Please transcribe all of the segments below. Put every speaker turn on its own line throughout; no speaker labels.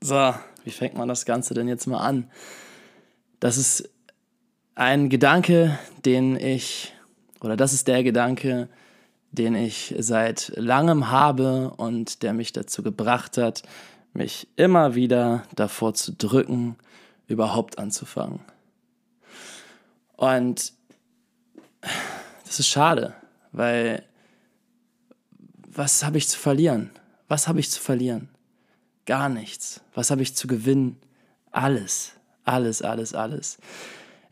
So, wie fängt man das Ganze denn jetzt mal an? Das ist ein Gedanke, den ich, oder das ist der Gedanke, den ich seit langem habe und der mich dazu gebracht hat, mich immer wieder davor zu drücken, überhaupt anzufangen. Und das ist schade, weil was habe ich zu verlieren? Was habe ich zu verlieren? Gar nichts. Was habe ich zu gewinnen? Alles, alles, alles, alles.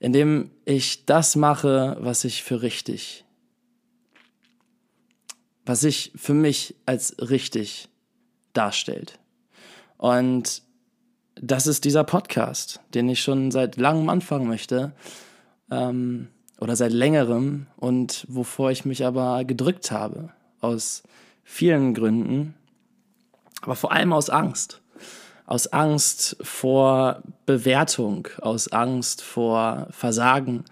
Indem ich das mache, was ich für richtig, was sich für mich als richtig darstellt. Und das ist dieser Podcast, den ich schon seit langem anfangen möchte ähm, oder seit längerem und wovor ich mich aber gedrückt habe, aus vielen Gründen, aber vor allem aus Angst. Aus Angst vor Bewertung, aus Angst vor Versagen,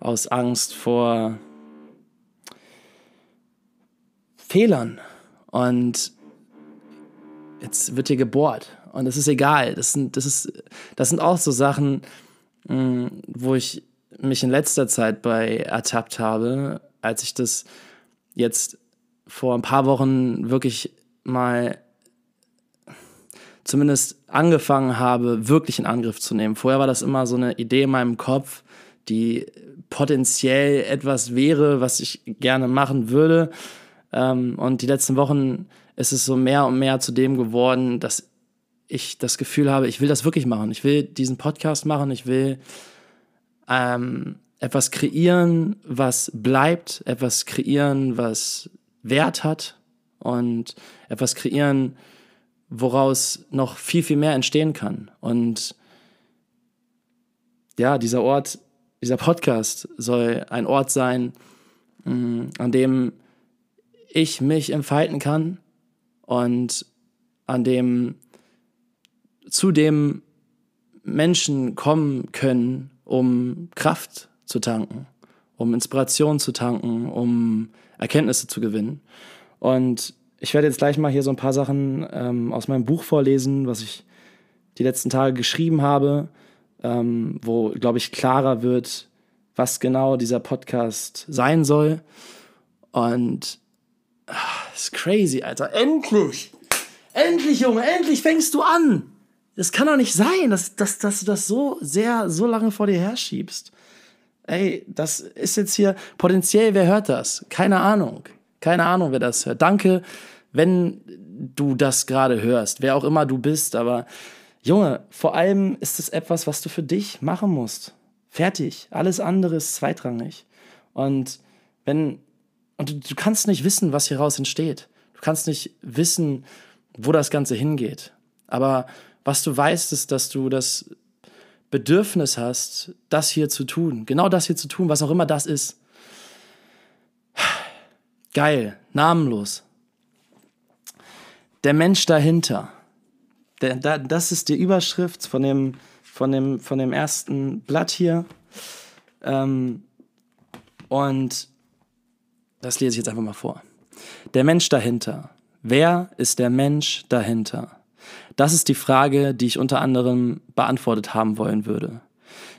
aus Angst vor Fehlern. Und jetzt wird hier gebohrt. Und es ist egal. Das sind, das, ist, das sind auch so Sachen, mm, wo ich mich in letzter Zeit bei ertappt habe, als ich das jetzt vor ein paar Wochen wirklich mal zumindest angefangen habe, wirklich in Angriff zu nehmen. Vorher war das immer so eine Idee in meinem Kopf, die potenziell etwas wäre, was ich gerne machen würde. Ähm, und die letzten Wochen ist es so mehr und mehr zu dem geworden, dass ich das Gefühl habe, ich will das wirklich machen. Ich will diesen Podcast machen. Ich will ähm, etwas kreieren, was bleibt, etwas kreieren, was Wert hat und etwas kreieren, woraus noch viel, viel mehr entstehen kann. Und ja, dieser Ort, dieser Podcast soll ein Ort sein, mm, an dem ich mich entfalten kann und an dem zu dem Menschen kommen können, um Kraft zu tanken, um Inspiration zu tanken, um Erkenntnisse zu gewinnen. Und ich werde jetzt gleich mal hier so ein paar Sachen ähm, aus meinem Buch vorlesen, was ich die letzten Tage geschrieben habe, ähm, wo, glaube ich, klarer wird, was genau dieser Podcast sein soll. Und ach, ist crazy, Alter. Endlich! Endlich, Junge, endlich fängst du an! Das kann doch nicht sein, dass, dass, dass du das so sehr, so lange vor dir herschiebst. Ey, das ist jetzt hier potenziell, wer hört das? Keine Ahnung. Keine Ahnung, wer das hört. Danke, wenn du das gerade hörst, wer auch immer du bist, aber Junge, vor allem ist es etwas, was du für dich machen musst. Fertig. Alles andere ist zweitrangig. Und wenn, und du, du kannst nicht wissen, was hieraus entsteht. Du kannst nicht wissen, wo das Ganze hingeht. Aber was du weißt, ist, dass du das Bedürfnis hast, das hier zu tun. Genau das hier zu tun, was auch immer das ist. Geil, namenlos. Der Mensch dahinter. Der, der, das ist die Überschrift von dem, von dem, von dem ersten Blatt hier. Ähm, und das lese ich jetzt einfach mal vor. Der Mensch dahinter. Wer ist der Mensch dahinter? Das ist die Frage, die ich unter anderem beantwortet haben wollen würde.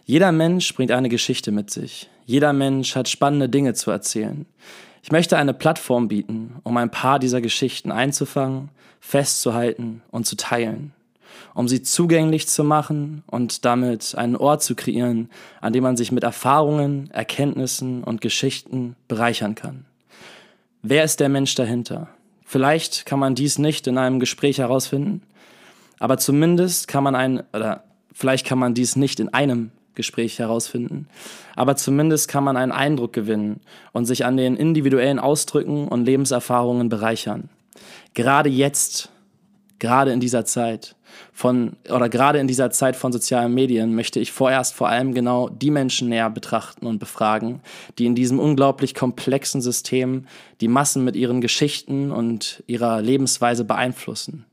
Jeder Mensch bringt eine Geschichte mit sich. Jeder Mensch hat spannende Dinge zu erzählen. Ich möchte eine Plattform bieten, um ein paar dieser Geschichten einzufangen, festzuhalten und zu teilen, um sie zugänglich zu machen und damit einen Ort zu kreieren, an dem man sich mit Erfahrungen, Erkenntnissen und Geschichten bereichern kann. Wer ist der Mensch dahinter? Vielleicht kann man dies nicht in einem Gespräch herausfinden, aber zumindest kann man ein, oder vielleicht kann man dies nicht in einem Gespräch herausfinden, aber zumindest kann man einen Eindruck gewinnen und sich an den individuellen Ausdrücken und Lebenserfahrungen bereichern. Gerade jetzt, gerade in dieser Zeit von, oder gerade in dieser Zeit von sozialen Medien möchte ich vorerst vor allem genau die Menschen näher betrachten und befragen, die in diesem unglaublich komplexen System die Massen mit ihren Geschichten und ihrer Lebensweise beeinflussen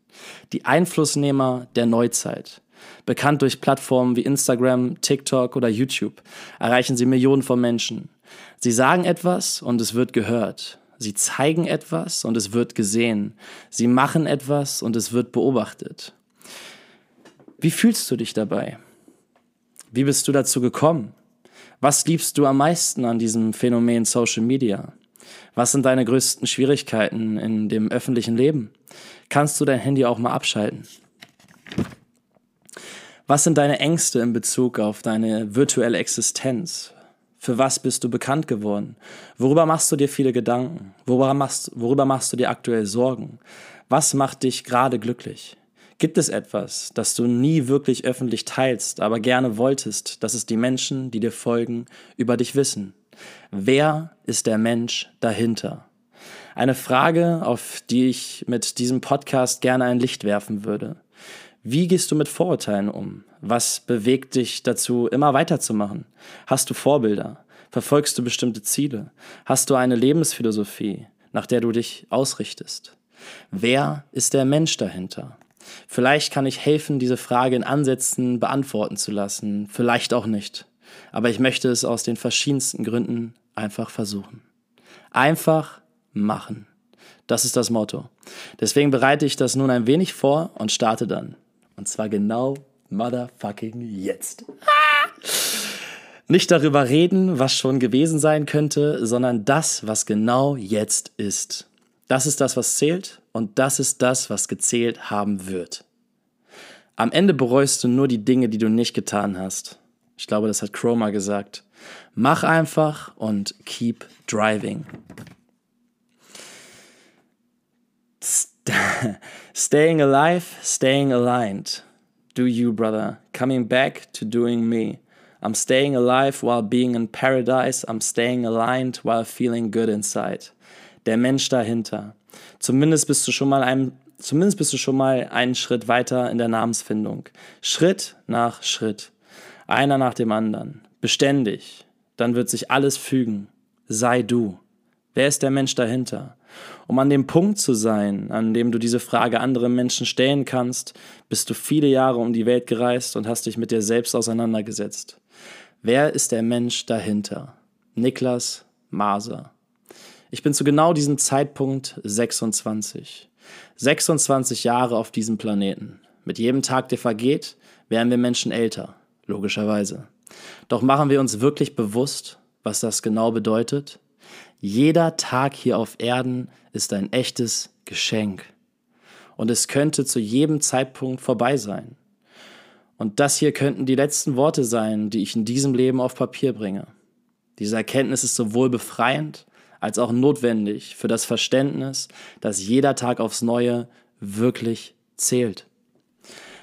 die Einflussnehmer der Neuzeit. Bekannt durch Plattformen wie Instagram, TikTok oder YouTube, erreichen sie Millionen von Menschen. Sie sagen etwas und es wird gehört. Sie zeigen etwas und es wird gesehen. Sie machen etwas und es wird beobachtet. Wie fühlst du dich dabei? Wie bist du dazu gekommen? Was liebst du am meisten an diesem Phänomen Social Media? Was sind deine größten Schwierigkeiten in dem öffentlichen Leben? Kannst du dein Handy auch mal abschalten? Was sind deine Ängste in Bezug auf deine virtuelle Existenz? Für was bist du bekannt geworden? Worüber machst du dir viele Gedanken? Worüber machst, worüber machst du dir aktuell Sorgen? Was macht dich gerade glücklich? Gibt es etwas, das du nie wirklich öffentlich teilst, aber gerne wolltest, dass es die Menschen, die dir folgen, über dich wissen? Wer ist der Mensch dahinter? Eine Frage, auf die ich mit diesem Podcast gerne ein Licht werfen würde. Wie gehst du mit Vorurteilen um? Was bewegt dich dazu, immer weiterzumachen? Hast du Vorbilder? Verfolgst du bestimmte Ziele? Hast du eine Lebensphilosophie, nach der du dich ausrichtest? Wer ist der Mensch dahinter? Vielleicht kann ich helfen, diese Frage in Ansätzen beantworten zu lassen, vielleicht auch nicht. Aber ich möchte es aus den verschiedensten Gründen einfach versuchen. Einfach machen. Das ist das Motto. Deswegen bereite ich das nun ein wenig vor und starte dann. Und zwar genau motherfucking jetzt. Nicht darüber reden, was schon gewesen sein könnte, sondern das, was genau jetzt ist. Das ist das, was zählt und das ist das, was gezählt haben wird. Am Ende bereust du nur die Dinge, die du nicht getan hast. Ich glaube, das hat Chroma gesagt. Mach einfach und keep driving. staying alive, staying aligned. Do you, brother. Coming back to doing me. I'm staying alive while being in paradise. I'm staying aligned while feeling good inside. Der Mensch dahinter. Zumindest bist du schon mal einem, zumindest bist du schon mal einen Schritt weiter in der Namensfindung. Schritt nach Schritt. Einer nach dem anderen. Beständig. Dann wird sich alles fügen. Sei du. Wer ist der Mensch dahinter? Um an dem Punkt zu sein, an dem du diese Frage anderen Menschen stellen kannst, bist du viele Jahre um die Welt gereist und hast dich mit dir selbst auseinandergesetzt. Wer ist der Mensch dahinter? Niklas Maser. Ich bin zu genau diesem Zeitpunkt 26. 26 Jahre auf diesem Planeten. Mit jedem Tag, der vergeht, werden wir Menschen älter, logischerweise. Doch machen wir uns wirklich bewusst, was das genau bedeutet? Jeder Tag hier auf Erden ist ein echtes Geschenk. Und es könnte zu jedem Zeitpunkt vorbei sein. Und das hier könnten die letzten Worte sein, die ich in diesem Leben auf Papier bringe. Diese Erkenntnis ist sowohl befreiend als auch notwendig für das Verständnis, dass jeder Tag aufs Neue wirklich zählt.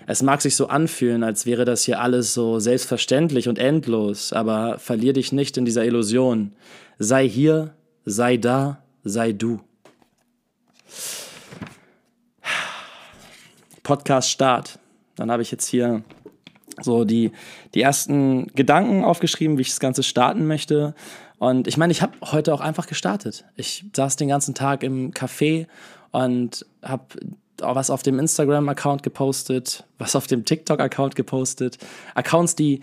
Es mag sich so anfühlen, als wäre das hier alles so selbstverständlich und endlos, aber verlier dich nicht in dieser Illusion. Sei hier, sei da, sei du. Podcast Start. Dann habe ich jetzt hier so die, die ersten Gedanken aufgeschrieben, wie ich das Ganze starten möchte. Und ich meine, ich habe heute auch einfach gestartet. Ich saß den ganzen Tag im Café und habe was auf dem Instagram-Account gepostet, was auf dem TikTok-Account gepostet. Accounts, die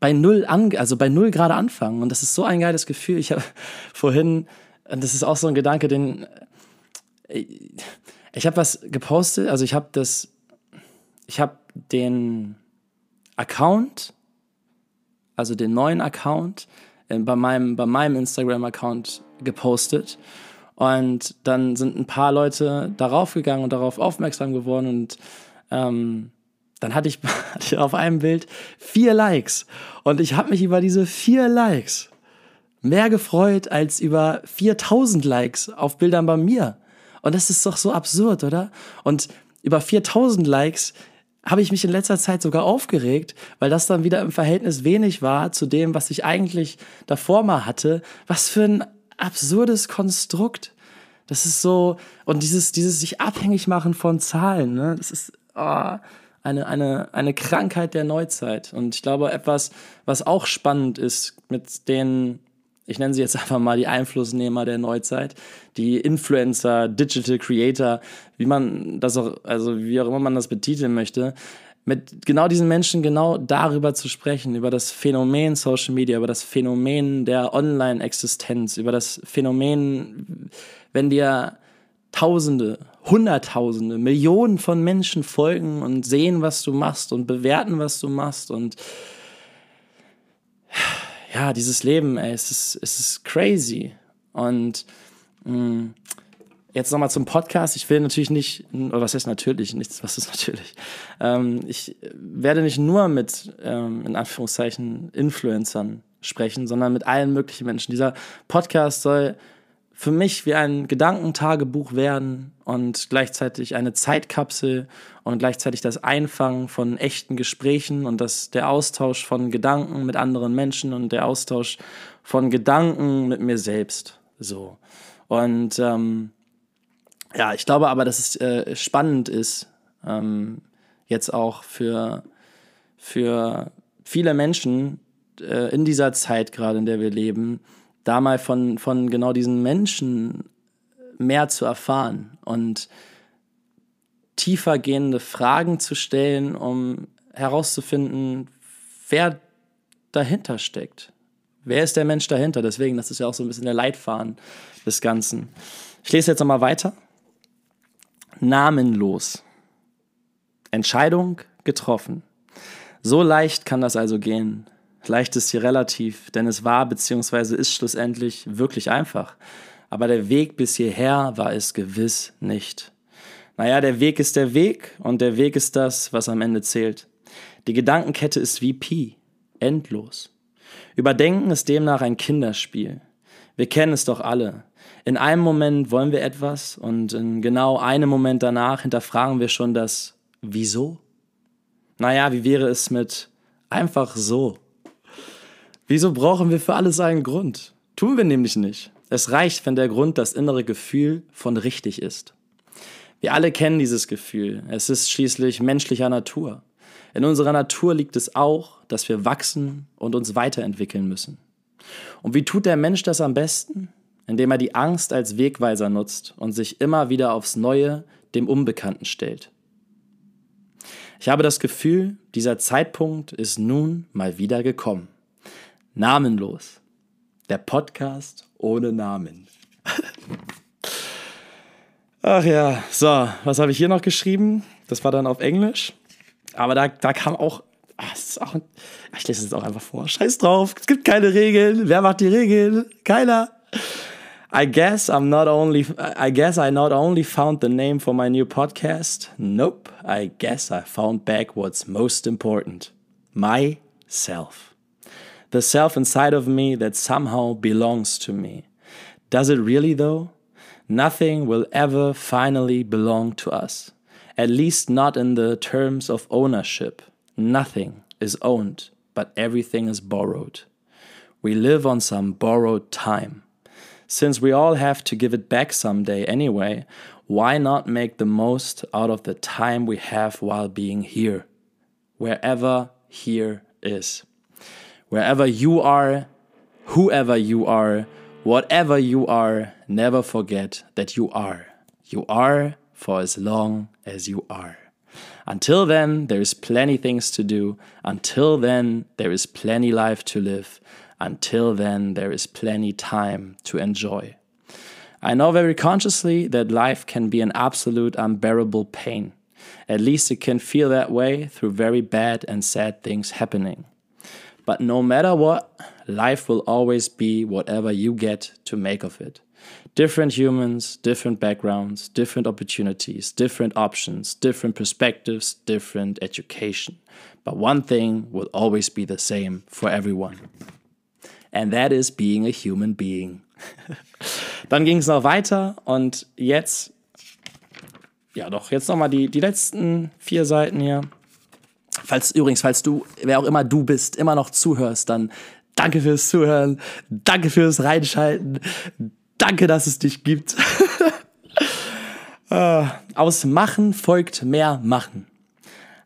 bei null an, also bei null gerade anfangen. Und das ist so ein geiles Gefühl. Ich habe vorhin, und das ist auch so ein Gedanke, den ich habe was gepostet, also ich habe das, ich habe den Account, also den neuen Account äh, bei meinem, bei meinem Instagram-Account gepostet. Und dann sind ein paar Leute darauf gegangen und darauf aufmerksam geworden. Und ähm, dann hatte ich, hatte ich auf einem Bild vier Likes. Und ich habe mich über diese vier Likes mehr gefreut als über 4000 Likes auf Bildern bei mir. Und das ist doch so absurd, oder? Und über 4000 Likes habe ich mich in letzter Zeit sogar aufgeregt, weil das dann wieder im Verhältnis wenig war zu dem, was ich eigentlich davor mal hatte. Was für ein absurdes Konstrukt. Das ist so, und dieses, dieses sich abhängig machen von Zahlen, ne? das ist oh, eine, eine, eine Krankheit der Neuzeit. Und ich glaube, etwas, was auch spannend ist mit den ich nenne sie jetzt einfach mal die Einflussnehmer der Neuzeit, die Influencer, Digital Creator, wie man das auch, also wie auch immer man das betiteln möchte, mit genau diesen Menschen genau darüber zu sprechen, über das Phänomen Social Media, über das Phänomen der Online-Existenz, über das Phänomen, wenn dir Tausende, Hunderttausende, Millionen von Menschen folgen und sehen, was du machst und bewerten, was du machst und ja, dieses Leben, ey, es ist, es ist crazy. Und mh, mm, jetzt nochmal zum Podcast. Ich will natürlich nicht, oder was heißt natürlich, nichts, was ist natürlich. Ähm, ich werde nicht nur mit, ähm, in Anführungszeichen, Influencern sprechen, sondern mit allen möglichen Menschen. Dieser Podcast soll für mich wie ein Gedankentagebuch werden und gleichzeitig eine Zeitkapsel und gleichzeitig das Einfangen von echten Gesprächen und das, der Austausch von Gedanken mit anderen Menschen und der Austausch von Gedanken mit mir selbst. So. Und ähm, ja, ich glaube aber, dass es äh, spannend ist, ähm, jetzt auch für, für viele Menschen äh, in dieser Zeit gerade, in der wir leben, da mal von, von genau diesen Menschen mehr zu erfahren und tiefer gehende Fragen zu stellen, um herauszufinden, wer dahinter steckt. Wer ist der Mensch dahinter? Deswegen, das ist ja auch so ein bisschen der Leitfaden des Ganzen. Ich lese jetzt nochmal weiter. Namenlos. Entscheidung getroffen. So leicht kann das also gehen. Leicht ist hier relativ, denn es war bzw. ist schlussendlich wirklich einfach. Aber der Weg bis hierher war es gewiss nicht. Naja, der Weg ist der Weg und der Weg ist das, was am Ende zählt. Die Gedankenkette ist wie Pi, endlos. Überdenken ist demnach ein Kinderspiel. Wir kennen es doch alle. In einem Moment wollen wir etwas und in genau einem Moment danach hinterfragen wir schon das Wieso? Naja, wie wäre es mit einfach so? Wieso brauchen wir für alles einen Grund? Tun wir nämlich nicht. Es reicht, wenn der Grund das innere Gefühl von richtig ist. Wir alle kennen dieses Gefühl. Es ist schließlich menschlicher Natur. In unserer Natur liegt es auch, dass wir wachsen und uns weiterentwickeln müssen. Und wie tut der Mensch das am besten? Indem er die Angst als Wegweiser nutzt und sich immer wieder aufs Neue dem Unbekannten stellt. Ich habe das Gefühl, dieser Zeitpunkt ist nun mal wieder gekommen. Namenlos. Der Podcast ohne Namen. Ach ja, so, was habe ich hier noch geschrieben? Das war dann auf Englisch. Aber da, da kam auch, ach, auch ich lese es jetzt auch einfach vor. Scheiß drauf, es gibt keine Regeln. Wer macht die Regeln? Keiner. I guess I'm not only I guess I not only found the name for my new podcast. Nope. I guess I found back what's most important. Myself. The self inside of me that somehow belongs to me. Does it really, though? Nothing will ever finally belong to us, at least not in the terms of ownership. Nothing is owned, but everything is borrowed. We live on some borrowed time. Since we all have to give it back someday anyway, why not make the most out of the time we have while being here? Wherever here is wherever you are, whoever you are, whatever you are, never forget that you are. You are for as long as you are. Until then, there is plenty things to do. Until then, there is plenty life to live. Until then, there is plenty time to enjoy. I know very consciously that life can be an absolute unbearable pain. At least it can feel that way through very bad and sad things happening. But no matter what, life will always be whatever you get to make of it. Different humans, different backgrounds, different opportunities, different options, different perspectives, different education. But one thing will always be the same for everyone. And that is being a human being. Dann ging es noch weiter und jetzt, ja doch, jetzt nochmal die, die letzten vier Seiten hier. Falls übrigens, falls du, wer auch immer du bist, immer noch zuhörst, dann danke fürs Zuhören, danke fürs Reinschalten, danke, dass es dich gibt. Äh, aus Machen folgt mehr Machen.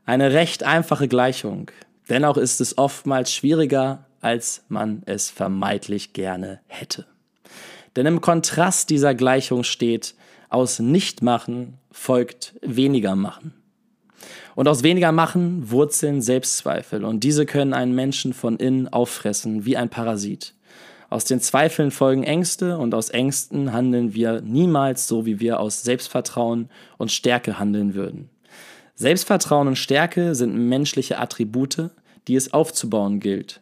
Eine recht einfache Gleichung. Dennoch ist es oftmals schwieriger, als man es vermeintlich gerne hätte. Denn im Kontrast dieser Gleichung steht, aus Nichtmachen folgt weniger Machen. Und aus weniger Machen wurzeln Selbstzweifel und diese können einen Menschen von innen auffressen wie ein Parasit. Aus den Zweifeln folgen Ängste und aus Ängsten handeln wir niemals so, wie wir aus Selbstvertrauen und Stärke handeln würden. Selbstvertrauen und Stärke sind menschliche Attribute, die es aufzubauen gilt.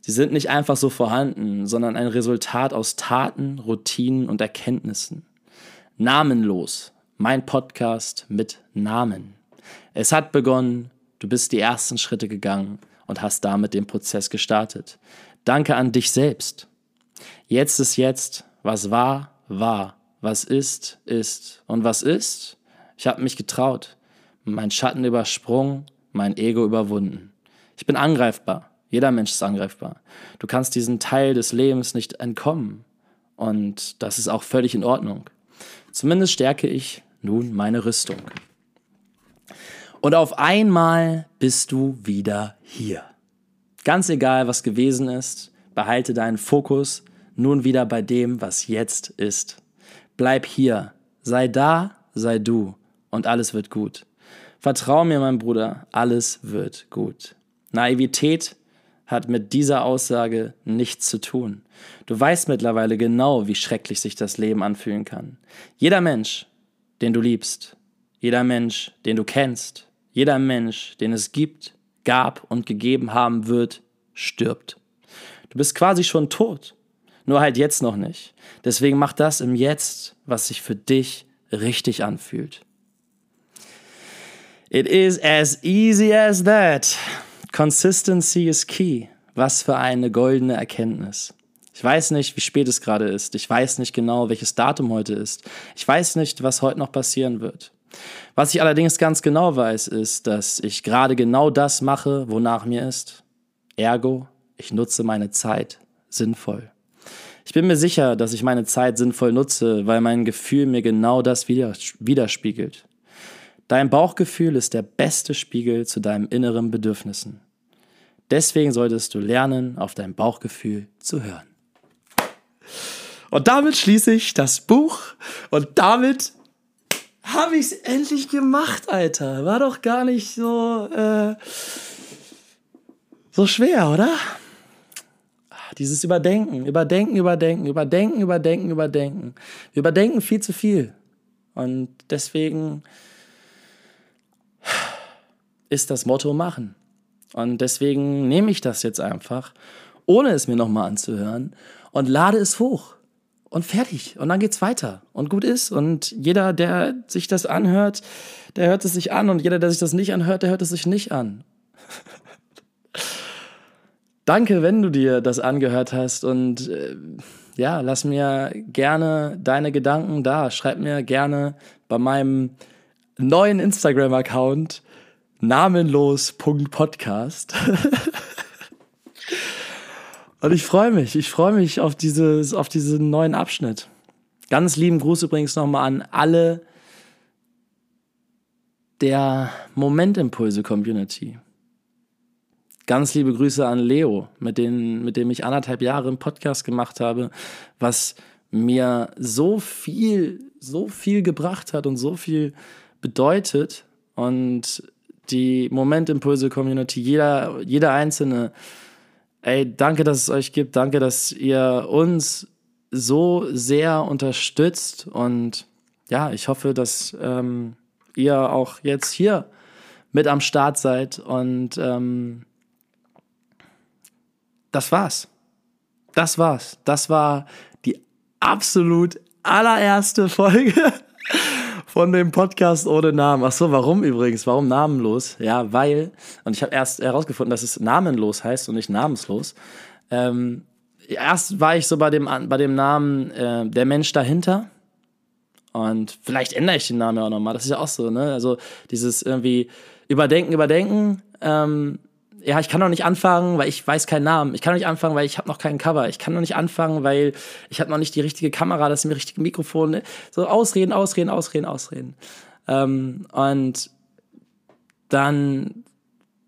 Sie sind nicht einfach so vorhanden, sondern ein Resultat aus Taten, Routinen und Erkenntnissen. Namenlos, mein Podcast mit Namen. Es hat begonnen, du bist die ersten Schritte gegangen und hast damit den Prozess gestartet. Danke an dich selbst. Jetzt ist jetzt, was war, war, was ist, ist. Und was ist? Ich habe mich getraut, mein Schatten übersprungen, mein Ego überwunden. Ich bin angreifbar. Jeder Mensch ist angreifbar. Du kannst diesen Teil des Lebens nicht entkommen. Und das ist auch völlig in Ordnung. Zumindest stärke ich nun meine Rüstung. Und auf einmal bist du wieder hier. Ganz egal, was gewesen ist, behalte deinen Fokus nun wieder bei dem, was jetzt ist. Bleib hier, sei da, sei du und alles wird gut. Vertrau mir, mein Bruder, alles wird gut. Naivität hat mit dieser Aussage nichts zu tun. Du weißt mittlerweile genau, wie schrecklich sich das Leben anfühlen kann. Jeder Mensch, den du liebst, jeder Mensch, den du kennst, jeder Mensch, den es gibt, gab und gegeben haben wird, stirbt. Du bist quasi schon tot. Nur halt jetzt noch nicht. Deswegen mach das im Jetzt, was sich für dich richtig anfühlt. It is as easy as that. Consistency is key. Was für eine goldene Erkenntnis. Ich weiß nicht, wie spät es gerade ist. Ich weiß nicht genau, welches Datum heute ist. Ich weiß nicht, was heute noch passieren wird. Was ich allerdings ganz genau weiß, ist, dass ich gerade genau das mache, wonach mir ist. Ergo, ich nutze meine Zeit sinnvoll. Ich bin mir sicher, dass ich meine Zeit sinnvoll nutze, weil mein Gefühl mir genau das widerspiegelt. Dein Bauchgefühl ist der beste Spiegel zu deinen inneren Bedürfnissen. Deswegen solltest du lernen, auf dein Bauchgefühl zu hören. Und damit schließe ich das Buch und damit habe ich es endlich gemacht, Alter. War doch gar nicht so, äh, so schwer, oder? Dieses Überdenken, Überdenken, Überdenken, Überdenken, Überdenken, Überdenken. Wir überdenken viel zu viel. Und deswegen ist das Motto machen. Und deswegen nehme ich das jetzt einfach, ohne es mir nochmal anzuhören, und lade es hoch. Und fertig. Und dann geht's weiter. Und gut ist. Und jeder, der sich das anhört, der hört es sich an. Und jeder, der sich das nicht anhört, der hört es sich nicht an. Danke, wenn du dir das angehört hast und äh, ja, lass mir gerne deine Gedanken da. Schreib mir gerne bei meinem neuen Instagram-Account namenlos.podcast. und ich freue mich, ich freue mich auf, dieses, auf diesen neuen Abschnitt. Ganz lieben Gruß übrigens nochmal an alle der Momentimpulse-Community. Ganz liebe Grüße an Leo, mit, den, mit dem ich anderthalb Jahre einen Podcast gemacht habe, was mir so viel, so viel gebracht hat und so viel bedeutet. Und die Momentimpulse-Community, jeder, jeder Einzelne, ey, danke, dass es euch gibt, danke, dass ihr uns so sehr unterstützt und ja, ich hoffe, dass ähm, ihr auch jetzt hier mit am Start seid und ähm, das war's. Das war's. Das war die absolut allererste Folge von dem Podcast ohne Namen. Ach so, warum übrigens? Warum namenlos? Ja, weil, und ich habe erst herausgefunden, dass es namenlos heißt und nicht namenslos. Ähm, erst war ich so bei dem, bei dem Namen äh, Der Mensch dahinter. Und vielleicht ändere ich den Namen ja auch nochmal. Das ist ja auch so, ne? Also dieses irgendwie Überdenken, Überdenken. Ähm, ja, ich kann noch nicht anfangen, weil ich weiß keinen Namen. Ich kann noch nicht anfangen, weil ich habe noch keinen Cover. Ich kann noch nicht anfangen, weil ich habe noch nicht die richtige Kamera, das richtige Mikrofon. So ausreden, ausreden, ausreden, ausreden. Ähm, und dann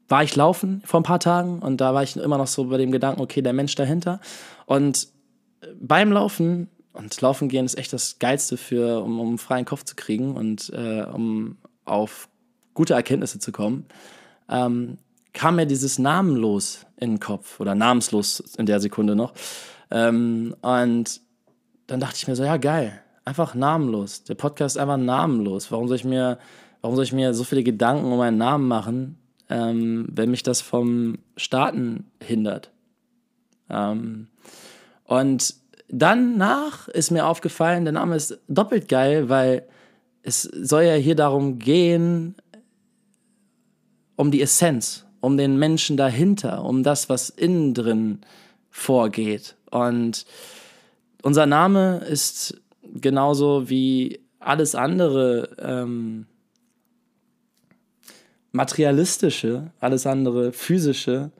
war ich laufen vor ein paar Tagen und da war ich immer noch so bei dem Gedanken, okay, der Mensch dahinter. Und beim Laufen, und Laufen gehen ist echt das Geilste für, um, um einen freien Kopf zu kriegen und äh, um auf gute Erkenntnisse zu kommen, ähm, kam mir dieses namenlos in den Kopf oder namenslos in der Sekunde noch. Ähm, und dann dachte ich mir so, ja, geil. Einfach namenlos. Der Podcast ist einfach namenlos. Warum soll ich mir, warum soll ich mir so viele Gedanken um meinen Namen machen, ähm, wenn mich das vom Starten hindert? Ähm, und danach ist mir aufgefallen, der Name ist doppelt geil, weil es soll ja hier darum gehen, um die Essenz, um den Menschen dahinter, um das, was innen drin vorgeht. Und unser Name ist genauso wie alles andere ähm, materialistische, alles andere physische,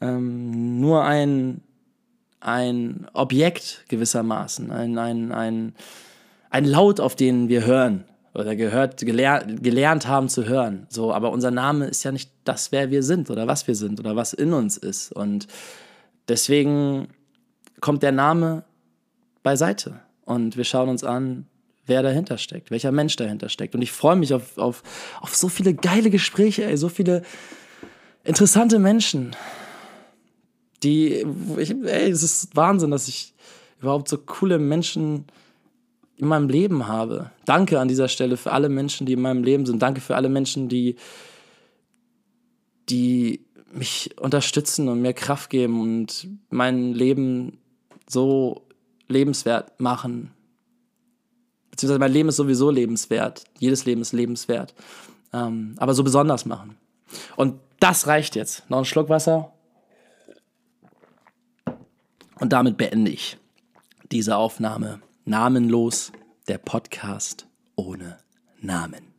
ähm, nur ein, ein Objekt gewissermaßen, ein, ein, ein, ein Laut, auf den wir hören oder gehört, gelernt, gelernt haben zu hören. So, aber unser Name ist ja nicht das, wer wir sind oder was wir sind oder was in uns ist. Und deswegen kommt der Name beiseite und wir schauen uns an, wer dahinter steckt, welcher Mensch dahinter steckt. Und ich freue mich auf, auf, auf so viele geile Gespräche, ey, so viele interessante Menschen, die, ich, ey, es ist Wahnsinn, dass ich überhaupt so coole Menschen in meinem Leben habe. Danke an dieser Stelle für alle Menschen, die in meinem Leben sind. Danke für alle Menschen, die, die mich unterstützen und mir Kraft geben und mein Leben so lebenswert machen. Beziehungsweise mein Leben ist sowieso lebenswert. Jedes Leben ist lebenswert. Ähm, aber so besonders machen. Und das reicht jetzt. Noch ein Schluck Wasser. Und damit beende ich diese Aufnahme namenlos, der Podcast ohne Namen.